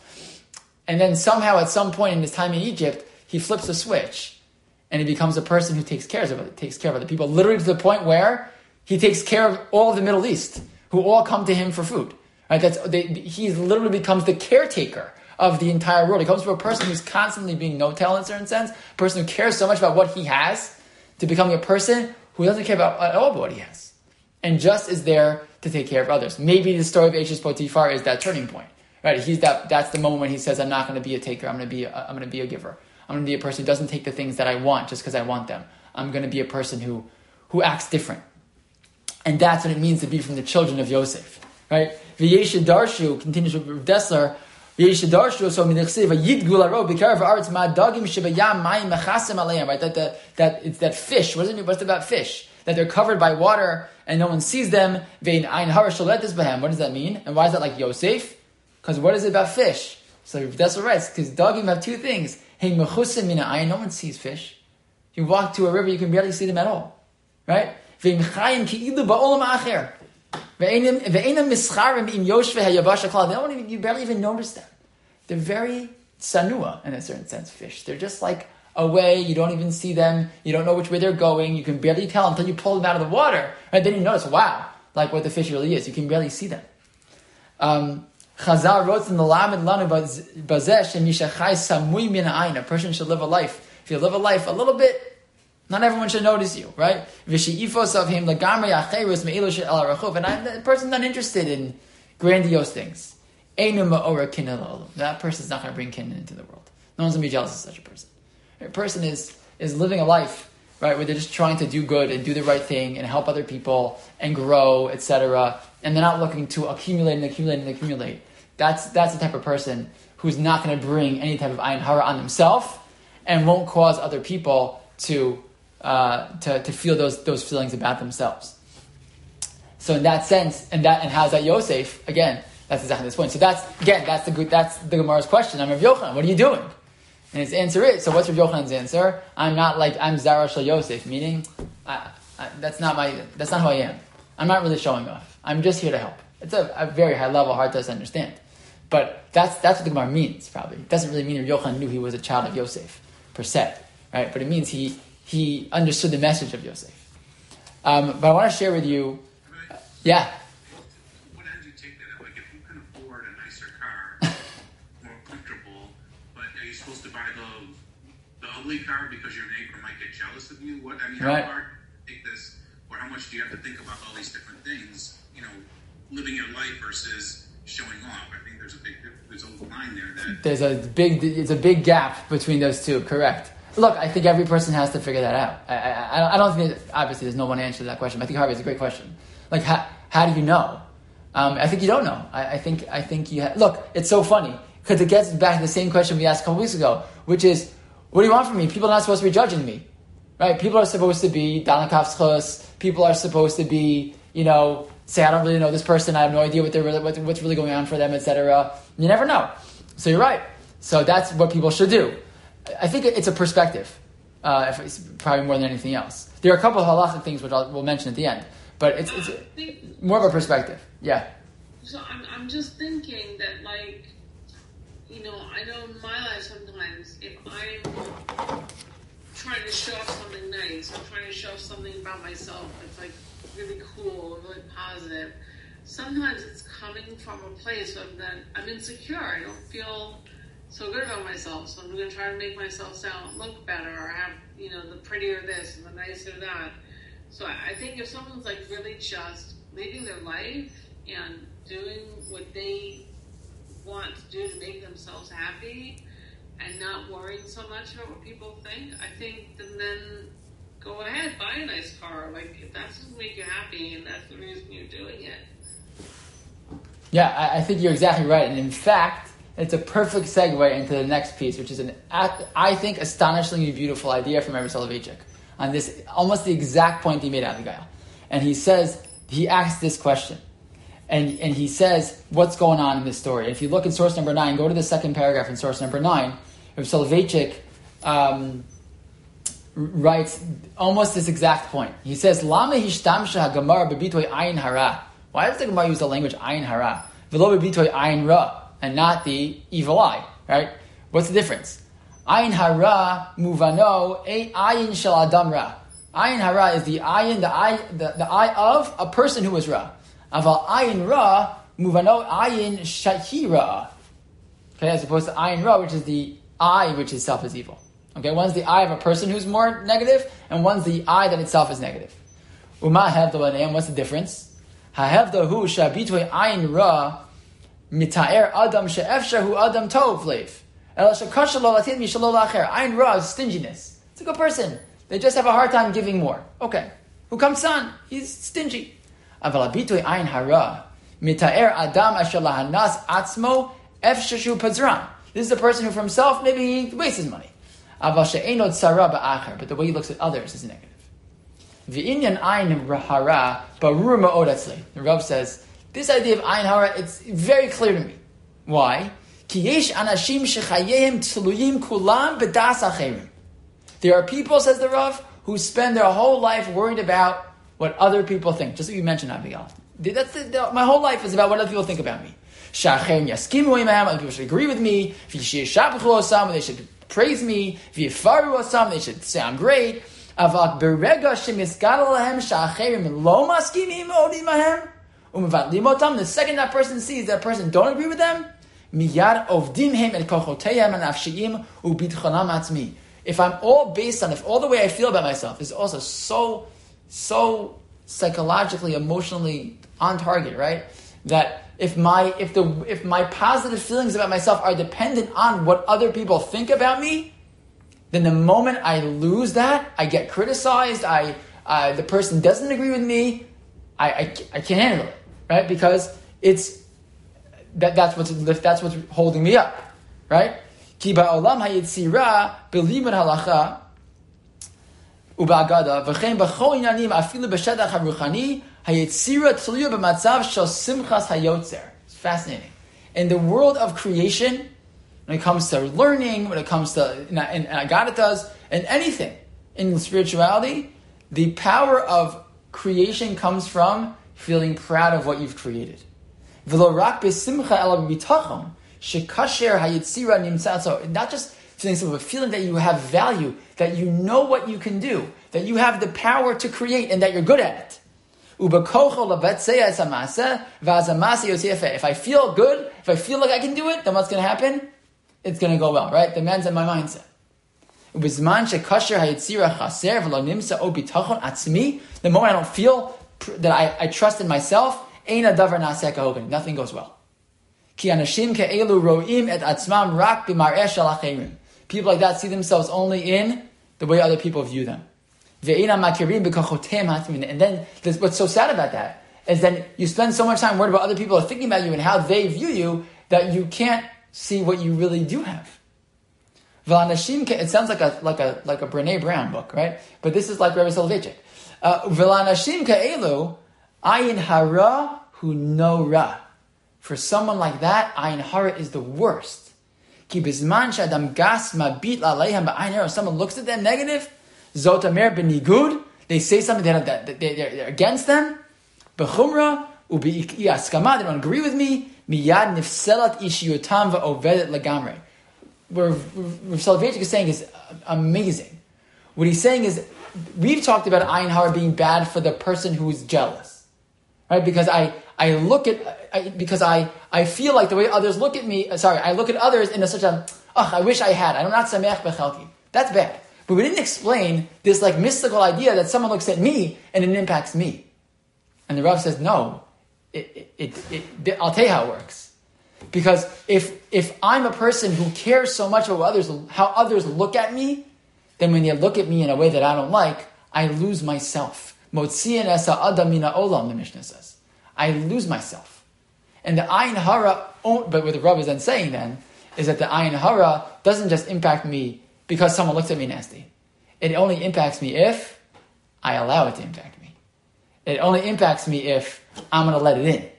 And then somehow, at some point in his time in Egypt, he flips a switch, and he becomes a person who takes care of takes care of other people, literally to the point where he takes care of all of the Middle East, who all come to him for food. Right? That's they, he literally becomes the caretaker of the entire world. He comes from a person who's constantly being no-tell in a certain sense, a person who cares so much about what he has, to becoming a person who doesn't care about at all about what he has, and just is there to take care of others. Maybe the story of Eshes Potiphar is that turning point. Right? He's that. That's the moment when he says, "I'm not going to be a taker. I'm going to be. A, I'm going to be a giver. I'm going to be a person who doesn't take the things that I want just because I want them. I'm going to be a person who who acts different." And that's what it means to be from the children of Yosef. Right? V'yesha darshu continues with Dessler. V'yesha darshu so midichsiv yidgul aro b'karav aretz ma'adagim shebayam mayim mechasem aleim. Right? That the, that it's that fish. What does it mean? What's it about fish? That they're covered by water and no one sees them. Vein ein harashalet bahem. What does that mean? And why is that like Yosef? Because what is it about fish? So that's writes, because dogim have two things. Hey, mechusim mina ayin, no one sees fish. You walk to a river, you can barely see them at all. Right? Ve'im ki'ilu ba'olam acher. Ve'enam mischarim im yoshve. They don't even, you barely even notice them. They're very sanua, in a certain sense, fish. They're just like away, you don't even see them, you don't know which way they're going, you can barely tell until you pull them out of the water. Right? Then you notice, wow, like what the fish really is. You can barely see them. Um, Chazal wrote in the Lamed Lanu Bazesh and Mishachai Samui Min A person should live a life. If you live a life a little bit, not everyone should notice you, right? Vishi'ifos of him lagamri acherus me'ilu el arachuf. And the person's not interested in grandiose things. That person's not going to bring kin into the world. No one's going to be jealous of such a person. A person is is living a life right where they're just trying to do good and do the right thing and help other people and grow, etc. And they're not looking to accumulate and accumulate and accumulate. That's that's the type of person who's not going to bring any type of ayin hara on himself and won't cause other people to, uh, to to feel those those feelings about themselves. So in that sense, and that and how's that Yosef? Again, that's exactly this point. So that's again, that's the good that's the Gemara's question. I'm Rav Yochanan. What are you doing? And his answer is, so what's Rav Yochanan's answer? I'm not like I'm Zara Shal Yosef, meaning I, I, that's not my that's not who I am. I'm not really showing off. I'm just here to help. It's a, a very high level, hard to understand. But that's, that's what the Gemara means, probably. It doesn't really mean that Yochanan knew he was a child of Yosef, per se, right? But it means he, he understood the message of Yosef. Um, but I want to share with you, uh, yeah. What end do you take that? Like, if you can afford a nicer car, [LAUGHS] more comfortable, but are you supposed to buy the, the ugly car because your neighbor might get jealous of you? What I mean, how Right. hard do you take this, or how much do you have to think about all these different things? You know, living your life versus showing off. I think there's a big there's a line there that There's a big, it's a big gap between those two, correct. Look, I think every person has to figure that out. I, I, I don't think, obviously, there's no one answer to that question. I think Harvey a great question. Like, how, how do you know? Um, I think you don't know. I, I think, I think you ha- look, it's so funny because it gets back to the same question we asked a couple weeks ago, which is, what do you want from me? People are not supposed to be judging me, right? People are supposed to be dan l'kaf zechus. People are supposed to be, you know, say, I don't really know this person. I have no idea what they're really, what, what's really going on for them, etc. You never know. So you're right. So that's what people should do. I think it's a perspective, uh, if it's probably more than anything else. There are a couple of halachic things which I'll, we'll mention at the end, but it's, it's think more of a perspective. Yeah. So I'm, I'm just thinking that, like, you know, I know in my life sometimes if I'm trying to show off something nice, I'm trying to show off something about myself it's like really cool, really positive. Sometimes it's coming from a place of that I'm insecure. I don't feel so good about myself, so I'm going to try to make myself sound look better or have you know the prettier this and the nicer that. So I think if someone's like really just living their life and doing what they want to do to make themselves happy and not worrying so much about what people think, I think then go ahead, buy a nice car. Like if that's what make you happy and that's the reason you're doing it. Yeah, I, I think you're exactly right. And in fact, it's a perfect segue into the next piece, which is an, I think, astonishingly beautiful idea from Rabbi Soloveitchik on this, almost the exact point he made out of the guy. And he says, he asks this question. And, and he says, what's going on in this story? If you look in source number nine, go to the second paragraph in source number nine, Rabbi Soloveitchik um, writes almost this exact point. He says, Lama hishtamsha hagamar bebitoy ayin hara. Why does the Gemara use the language ayin hara? Velo bebitoy ayin ra, and not the evil eye. Right? What's the difference? Ayin hara muvano a ayin shel adam ra. Ayin hara is the ayin, the eye, the, the eye of a person who is ra. Aval ayin ra muvano ayin shahira. Okay, as opposed to ayin ra, which is the eye which itself is evil. Okay, one's the eye of a person who's more negative, and one's the eye that itself is negative. Uma hevda what's the difference? Hahevda hu shabitwe ayin ra mitaer adam she'efshahu adam tov leif. El shekasha lo latin mishalo lacher. Ayin ra is stinginess. It's a good person. They just have a hard time giving more. Okay. Who comes son? He's stingy. Aval abitwe ayin hara mitaer adam asher lahanas atzmo efshashu pazran. This is a person who for himself maybe wastes his money. But the way he looks at others is negative. The Rav says, this idea of ayin hara, it's very clear to me. Why? Anashim. There are people, says the Rav, who spend their whole life worried about what other people think. Just like you mentioned, Abigail. That's the, the, my whole life is about what other people think about me. Imam, other people should agree with me. They should praise me. V'yifaru osam, they should I'm great. Avak berega shemiskadal lahem shacherim lo maskimim odim ahem. Umvat the second that person sees that person don't agree with them, miyad ovdim him et kochoteyam and afshiyim ubitchonam atzmi. If I'm all based on, if all the way I feel about myself is also so, so psychologically, emotionally on target, right? That if my, if the, if my positive feelings about myself are dependent on what other people think about me, then the moment I lose that, I get criticized, I, uh, the person doesn't agree with me, I, I, I can't handle it, right? Because it's, that, that's what's, that's what's holding me up, right? Ki It's fascinating. In the world of creation, when it comes to learning, when it comes to in, in agadatas, and anything in spirituality, the power of creation comes from feeling proud of what you've created. Not just feeling something, but feeling that you have value, that you know what you can do, that you have the power to create, and that you're good at it. If I feel good, if I feel like I can do it, then what's going to happen? It's going to go well, right? Demands on my mindset. The moment I don't feel that I, I trust in myself, nothing goes well. People like that see themselves only in the way other people view them. And then what's so sad about that is then you spend so much time worried about other people thinking about you and how they view you that you can't see what you really do have. It sounds like a like a like a Brene Brown book, right? But this is like Rabbi Soloveitchik. Uh, V'lanashim ka'elu ayin hara hu no ra. For someone like that, ayin hara is the worst. Ki bizman shadam gas mabit la'aleiham ba'ayin hara. Someone looks at them negative, zotamer benigud. They say something that, that, they, they're, against them. Bechumra ubi askama. They don't agree with me. Miyad nifselat ishiyutam va'ovedet lagamre. Where Soloveitchik is saying is amazing. What he's saying is, we've talked about ayin hara being bad for the person who's jealous, right? Because I, I look at, I, because I, I feel like the way others look at me, uh, sorry, I look at others in a such a, oh, I wish I had. I'm not sameach bechelki. That's bad. But we didn't explain this like mystical idea that someone looks at me and it impacts me. And the Rav says, no, it, it, it, I'll tell you how it works. Because if, if I'm a person who cares so much about others, how others look at me, then when they look at me in a way that I don't like, I lose myself. Motzian esa adamina olam, the Mishnah says. I lose myself. And the ayin hara, but what the Rav is then saying then, is that the ayin hara doesn't just impact me because someone looks at me nasty. It only impacts me if I allow it to impact me. It only impacts me if I'm going to let it in.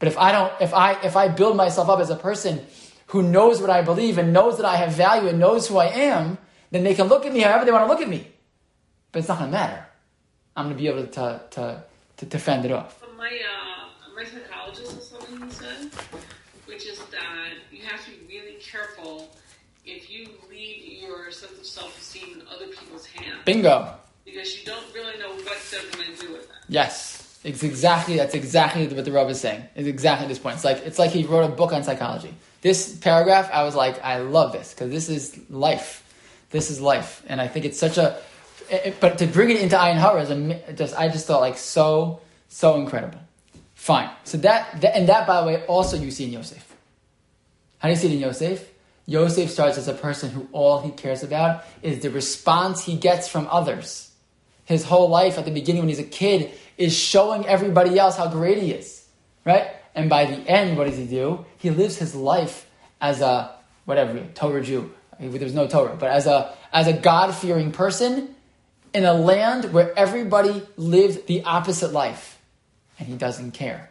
But if I don't, if I, if I build myself up as a person who knows what I believe and knows that I have value and knows who I am, then they can look at me however they want to look at me. But it's not going to matter. I'm going to be able to, to, to, to fend it off. But my, uh, my psychologist has something he said, which is that you have to be really careful if you leave your sense of self-esteem in other people's hands Bingo. because you don't really know what they're going to do with it. Yes. It's exactly that's exactly what the Rav is saying. It's exactly this point. It's like it's like he wrote a book on psychology. This paragraph, I was like, I love this because this is life. This is life, and I think it's such a. it- but to bring it into Ayin Hara is a, just I just thought like so so incredible. Fine. So that, that and that by the way also you see in Yosef. How do you see it in Yosef? Yosef starts as a person who all he cares about is the response he gets from others. His whole life at the beginning when he's a kid is showing everybody else how great he is. Right? And by the end, what does he do? He lives his life as a whatever, Torah Jew. There's no Torah, but as a as a God fearing person in a land where everybody lives the opposite life. And he doesn't care.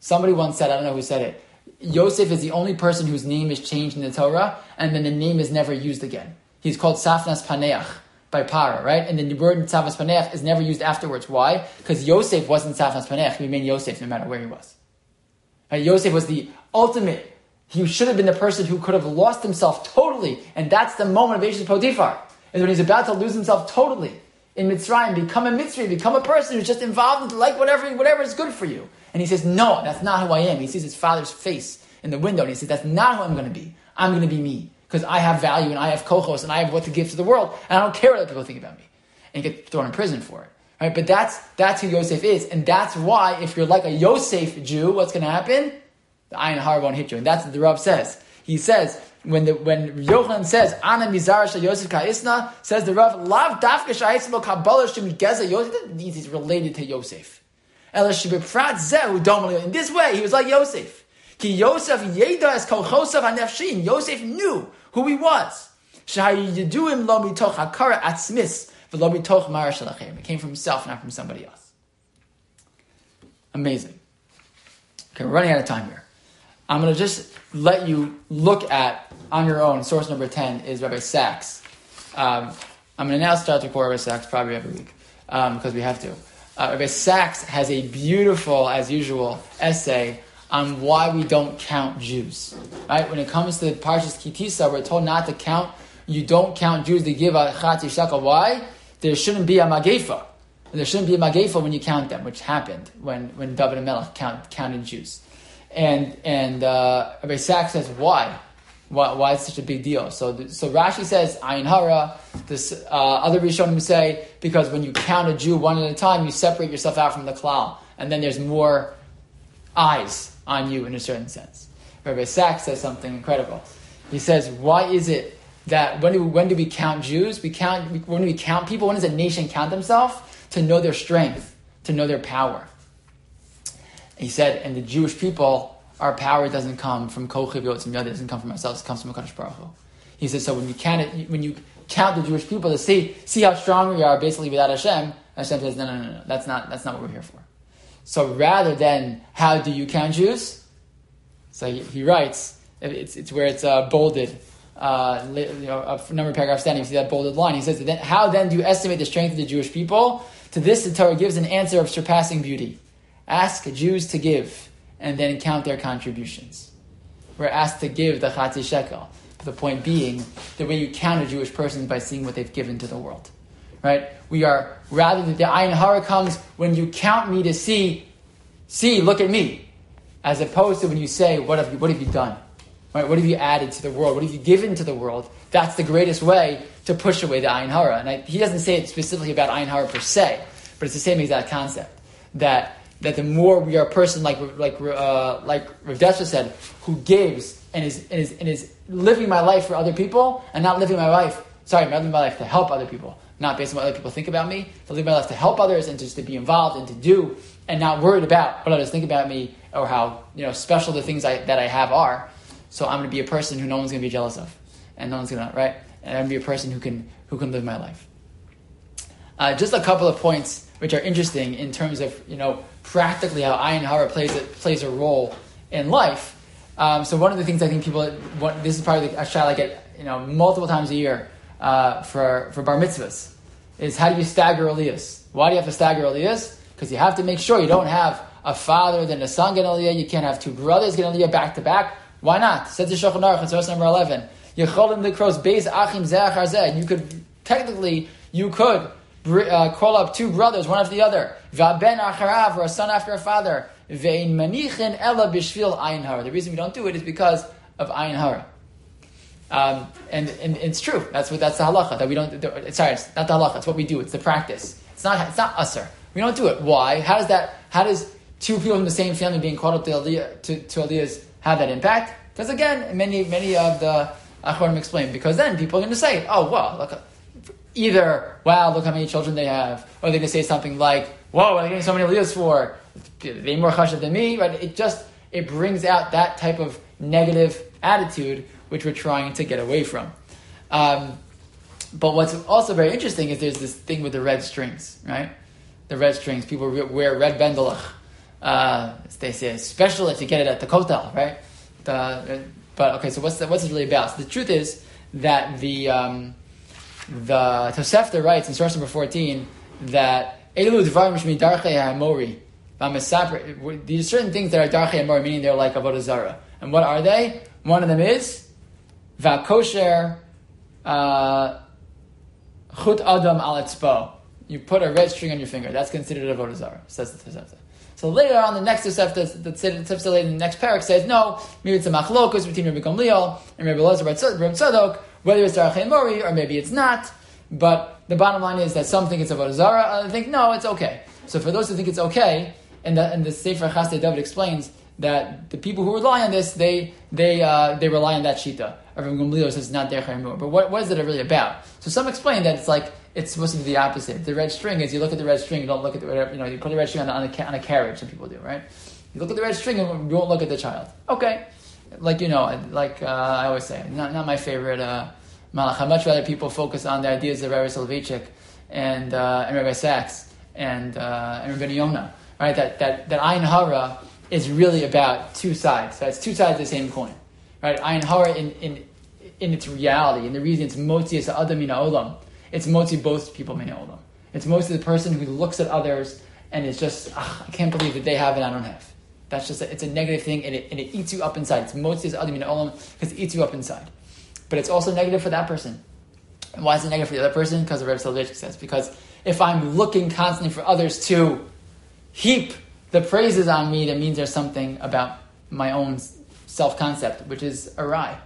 Somebody once said, I don't know who said it, Yosef is the only person whose name is changed in the Torah, and then the name is never used again. He's called Safnas Paneach by Para, right? And then the word Safnas Paneach is never used afterwards. Why? Because Yosef wasn't Safnas Paneach. He remained Yosef no matter where he was. Right? Yosef was the ultimate. He should have been the person who could have lost himself totally. And that's the moment of Eshes Potiphar, is when he's about to lose himself totally in Mitzrayim, become a Mitzri, become a person who's just involved in like whatever, whatever is good for you. And he says, no, that's not who I am. He sees his father's face in the window and he says, that's not who I'm going to be. I'm going to be me because I have value and I have kochos and I have what to give to the world and I don't care what other people think about me. And get thrown in prison for it. Right? But that's, that's who Yosef is. And that's why if you're like a Yosef Jew, what's going to happen? The ayin hara won't hit you. And that's what the Rav says. He says, when the when Yochanan says Ana Mizar Shal Yosef Ka'isna, says the Rav Lav Dafka Sha'ismo Kabbalah Shem Geza Yosef. Means he's related to Yosef. In this way, he was like Yosef. Ki Yosef Yeda Es Kolchosav Hanefshin. Yosef knew who he was. Shahayiduim Lo Mitoch Hakara Atzmis V'Lo Mitoch Mara Shalachem. It came from himself, not from somebody else. Amazing. Okay, we're running out of time here. I'm going to just let you look at on your own. Source number 10 is Rabbi Sachs. Um, I'm going to now start to quote Rabbi Sachs probably every week because we have to. Uh, Rabbi Sachs has a beautiful, as usual, essay on why we don't count Jews. Right? When it comes to the Parshas Kitisa, we're told not to count. You don't count Jews to give a chatzi shekel. Why? There shouldn't be a magefa. There shouldn't be a magefa when you count them, which happened when, when David HaMelech count, counted Jews. And and uh, Rabbi Sachs says why, why why it's such a big deal. So so Rashi says Ayin Hara. This uh, other Rishonim say because when you count a Jew one at a time, you separate yourself out from the klal, and then there's more eyes on you in a certain sense. Rabbi Sachs says something incredible. He says, why is it that when do, when do we count Jews? We count when do we count people? When does a nation count themselves? To know their strength, to know their power. He said, and the Jewish people, our power doesn't come from Kochiv Yotzim Yad, it doesn't come from ourselves, it comes from HaKadosh Baruch Hu. He says, so when you count it, when you count the Jewish people to see, see how strong we are basically without Hashem, Hashem says, no, no, no, no, that's not, that's not what we're here for. So rather than how do you count Jews? So he, he writes, it's, it's where it's uh, bolded, uh, you know, a number of paragraphs down, you see that bolded line. He says, then, how then do you estimate the strength of the Jewish people? To this, the Torah gives an answer of surpassing beauty. Ask Jews to give, and then count their contributions. We're asked to give the Chatzi Shekel. The point being, the way you count a Jewish person is by seeing what they've given to the world. Right? We are, rather than the Ayin Hara comes when you count me to see, see, look at me. As opposed to when you say, what have you, what have you done? Right? What have you added to the world? What have you given to the world? That's the greatest way to push away the Ayin Hara. And I, he doesn't say it specifically about Ayin Hara per se, but it's the same exact concept. That that the more we are a person like like uh, like Rav said, who gives and is, and is and is living my life for other people and not living my life. Sorry, living my life to help other people, not based on what other people think about me. To live my life to help others and just to be involved and to do, and not worried about what others think about me or how you know special the things I, that I have are. So I'm going to be a person who no one's going to be jealous of, and no one's going to right. And I'm going to be a person who can who can live my life. Uh, just a couple of points which are interesting in terms of you know practically how Ayin Hara plays a, plays a role in life. Um, so one of the things I think people what, this is probably a shot I get you know multiple times a year uh, for for bar mitzvahs is how do you stagger aliyahs? Why do you have to stagger aliyahs? Because you have to make sure you don't have a father then a son get Aliyah. You can't have two brothers get Aliyah back to back. Why not? Says the Shulchan Aruch, verse number 11. Yecholim likros beis achim. You could, technically, you could uh, call up two brothers, one after the other. Va'ben acharav, or a son after a father. Ve'in manichin ella bishvil ayin hara. The reason we don't do it is because of ayin hara. Um, and, and it's true. That's what that's the halacha that we don't. The, sorry, it's not the halacha. It's what we do. It's the practice. It's not. It's not usher. We don't do it. Why? How does that? How does two people in the same family being called up to aliyah, to, to aliyahs have that impact? Because again, many many of the achronim explain because then people are going to say, oh well, look, either wow, look how many children they have, or they're going to say something like, whoa, are they getting so many aliyahs for? They more chashav than me, right? It just it brings out that type of negative attitude which we're trying to get away from. Um, but what's also very interesting is there's this thing with the red strings, right? The red strings. People wear red bendelach. Uh, they say especially if you get it at the kotel, right? The, but okay, so what's the, what's it really about? So the truth is that the um, the Tosefta writes in source number fourteen that elu dvarim shmi darchei hamori. These certain things that are darchei hamori, meaning they're like avodah zara. And what are they? One of them is Vakosher uh, chut adam al etzbo. You put a red string on your finger. That's considered a avodah zarah. Says the Tosefta. So later on, the next Tosefta, the Tosefta later in the next parak says no. Maybe it's a machlokus between Rabbi Gamliel and Rabbi Elazar Rabbi Tzadok, whether it's Darachei Mori or maybe it's not. But the bottom line is that some think it's avodah zarah, others think no, it's okay. So for those who think it's okay, and the, and the Sefer Chasdei David explains that the people who rely on this, they they uh, they rely on that shita. Rav Gamliel says it's not derech But what, what is it really about? So some explain that it's like it's supposed to be the opposite. The red string is you look at the red string, you don't look at the you know you put the red string on, on, a, on a carriage. Some people do, right? You look at the red string and you won't look at the child. Okay, like you know, like uh, I always say, not not my favorite uh, malach. I much rather people focus on the ideas of Rabbi Soloveitchik and uh, and Rabbi Sachs and uh, and Rabbi Yonah, right? That that that Ayin Hara is really about two sides. So it's two sides of the same coin, right? Ayin hara in, in, in its reality, and the reason it's motzi is adam mina olam. It's motzi both people mina olam. It's mostly the person who looks at others and is just, I can't believe that they have and I don't have. That's just, a, it's a negative thing and it, and it eats you up inside. It's motzi is adam mina olam because it eats you up inside. But it's also negative for that person. And why is it negative for the other person? Because the Rebbe Soloveitchik says, because if I'm looking constantly for others to heap the praises on me, that means there's something about my own self concept, which is awry.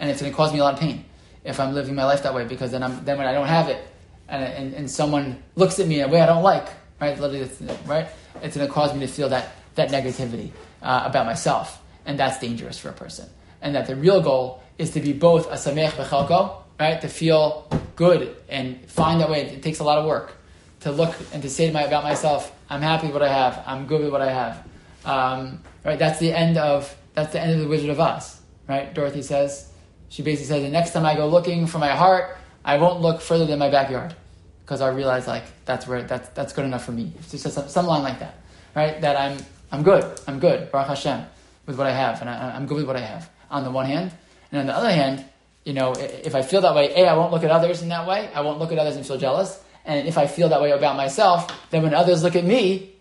And it's going to cause me a lot of pain if I'm living my life that way, because then, I'm, then when I don't have it, and, and, and someone looks at me in a way I don't like, right? right? It's going to cause me to feel that, that negativity uh, about myself. And that's dangerous for a person. And that the real goal is to be both a samech bechelko, right? To feel good and find that way. It takes a lot of work to look and to say to my, about myself, I'm happy with what I have. I'm good with what I have. Um, right? That's the end of that's the end of the Wizard of Oz. Right? Dorothy says. She basically says the next time I go looking for my heart, I won't look further than my backyard because I realize like that's where that's that's good enough for me. It's just some, some line like that, right? That I'm I'm good. I'm good. Baruch Hashem with what I have, and I, I'm good with what I have. On the one hand, and on the other hand, you know, if I feel that way, a I won't look at others in that way. I won't look at others and feel jealous. And if I feel that way about myself, then when others look at me,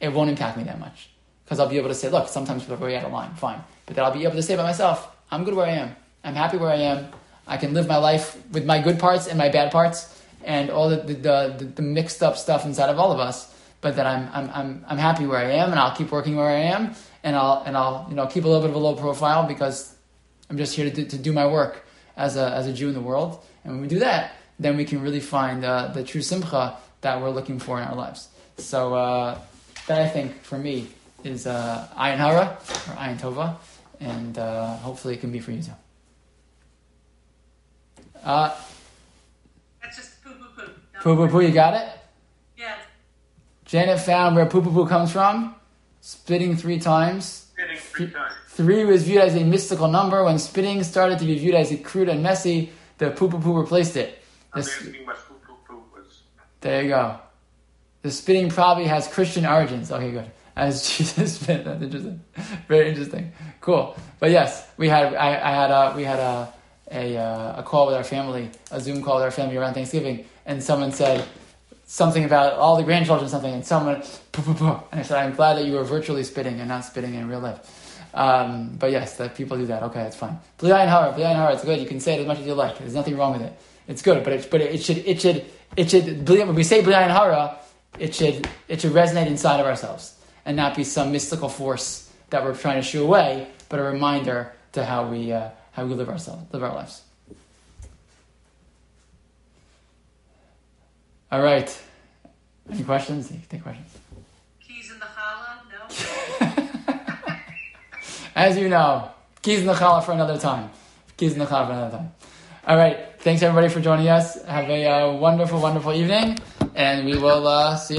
it won't impact me that much. Because I'll be able to say, look, sometimes people are way out of line, fine. But then I'll be able to say by myself, I'm good where I am. I'm happy where I am. I can live my life with my good parts and my bad parts and all the, the, the, the mixed up stuff inside of all of us. But that I'm, I'm, I'm, I'm happy where I am and I'll keep working where I am and I'll, and I'll you know, keep a little bit of a low profile because I'm just here to do, to do my work as a, as a Jew in the world. And when we do that, then we can really find uh, the true simcha that we're looking for in our lives. So uh, that I think for me is uh, ayin hara or ayin tova, and uh, hopefully it can be for you too. Uh, That's just poo poo poo. Poo poo poo, you got it? Janet found where poo poo poo comes from. Spitting three times. Spitting three times. Three was viewed as a mystical number. When spitting started to be viewed as crude and messy, the poo poo poo replaced it. Was. There you go. The spitting probably has Christian origins. Okay, good. As [LAUGHS] Jesus spit. That's interesting. Very interesting. Cool. But yes, we had I, I had a we had a a, uh, a call with our family, a Zoom call with our family around Thanksgiving, and someone said something about all the grandchildren, something, and someone, and I said, I'm glad that you were virtually spitting and not spitting in real life. Um, but yes, that people do that. Okay, that's fine. Bli ayin hara, bli hara. It's good. You can say it as much as you like. There's nothing wrong with it. It's good, but it, but it should it should it should when we say bli ayin hara, it should it should resonate inside of ourselves and not be some mystical force that we're trying to shoo away, but a reminder to how we uh, how we live ourselves, live our lives. All right. Any questions? Take questions. Keys in the challah? No. [LAUGHS] As you know, keys in the challah for another time. Keys in the challah for another time. All right. Thanks everybody for joining us. Have a uh, wonderful, wonderful evening, and we will uh, see you.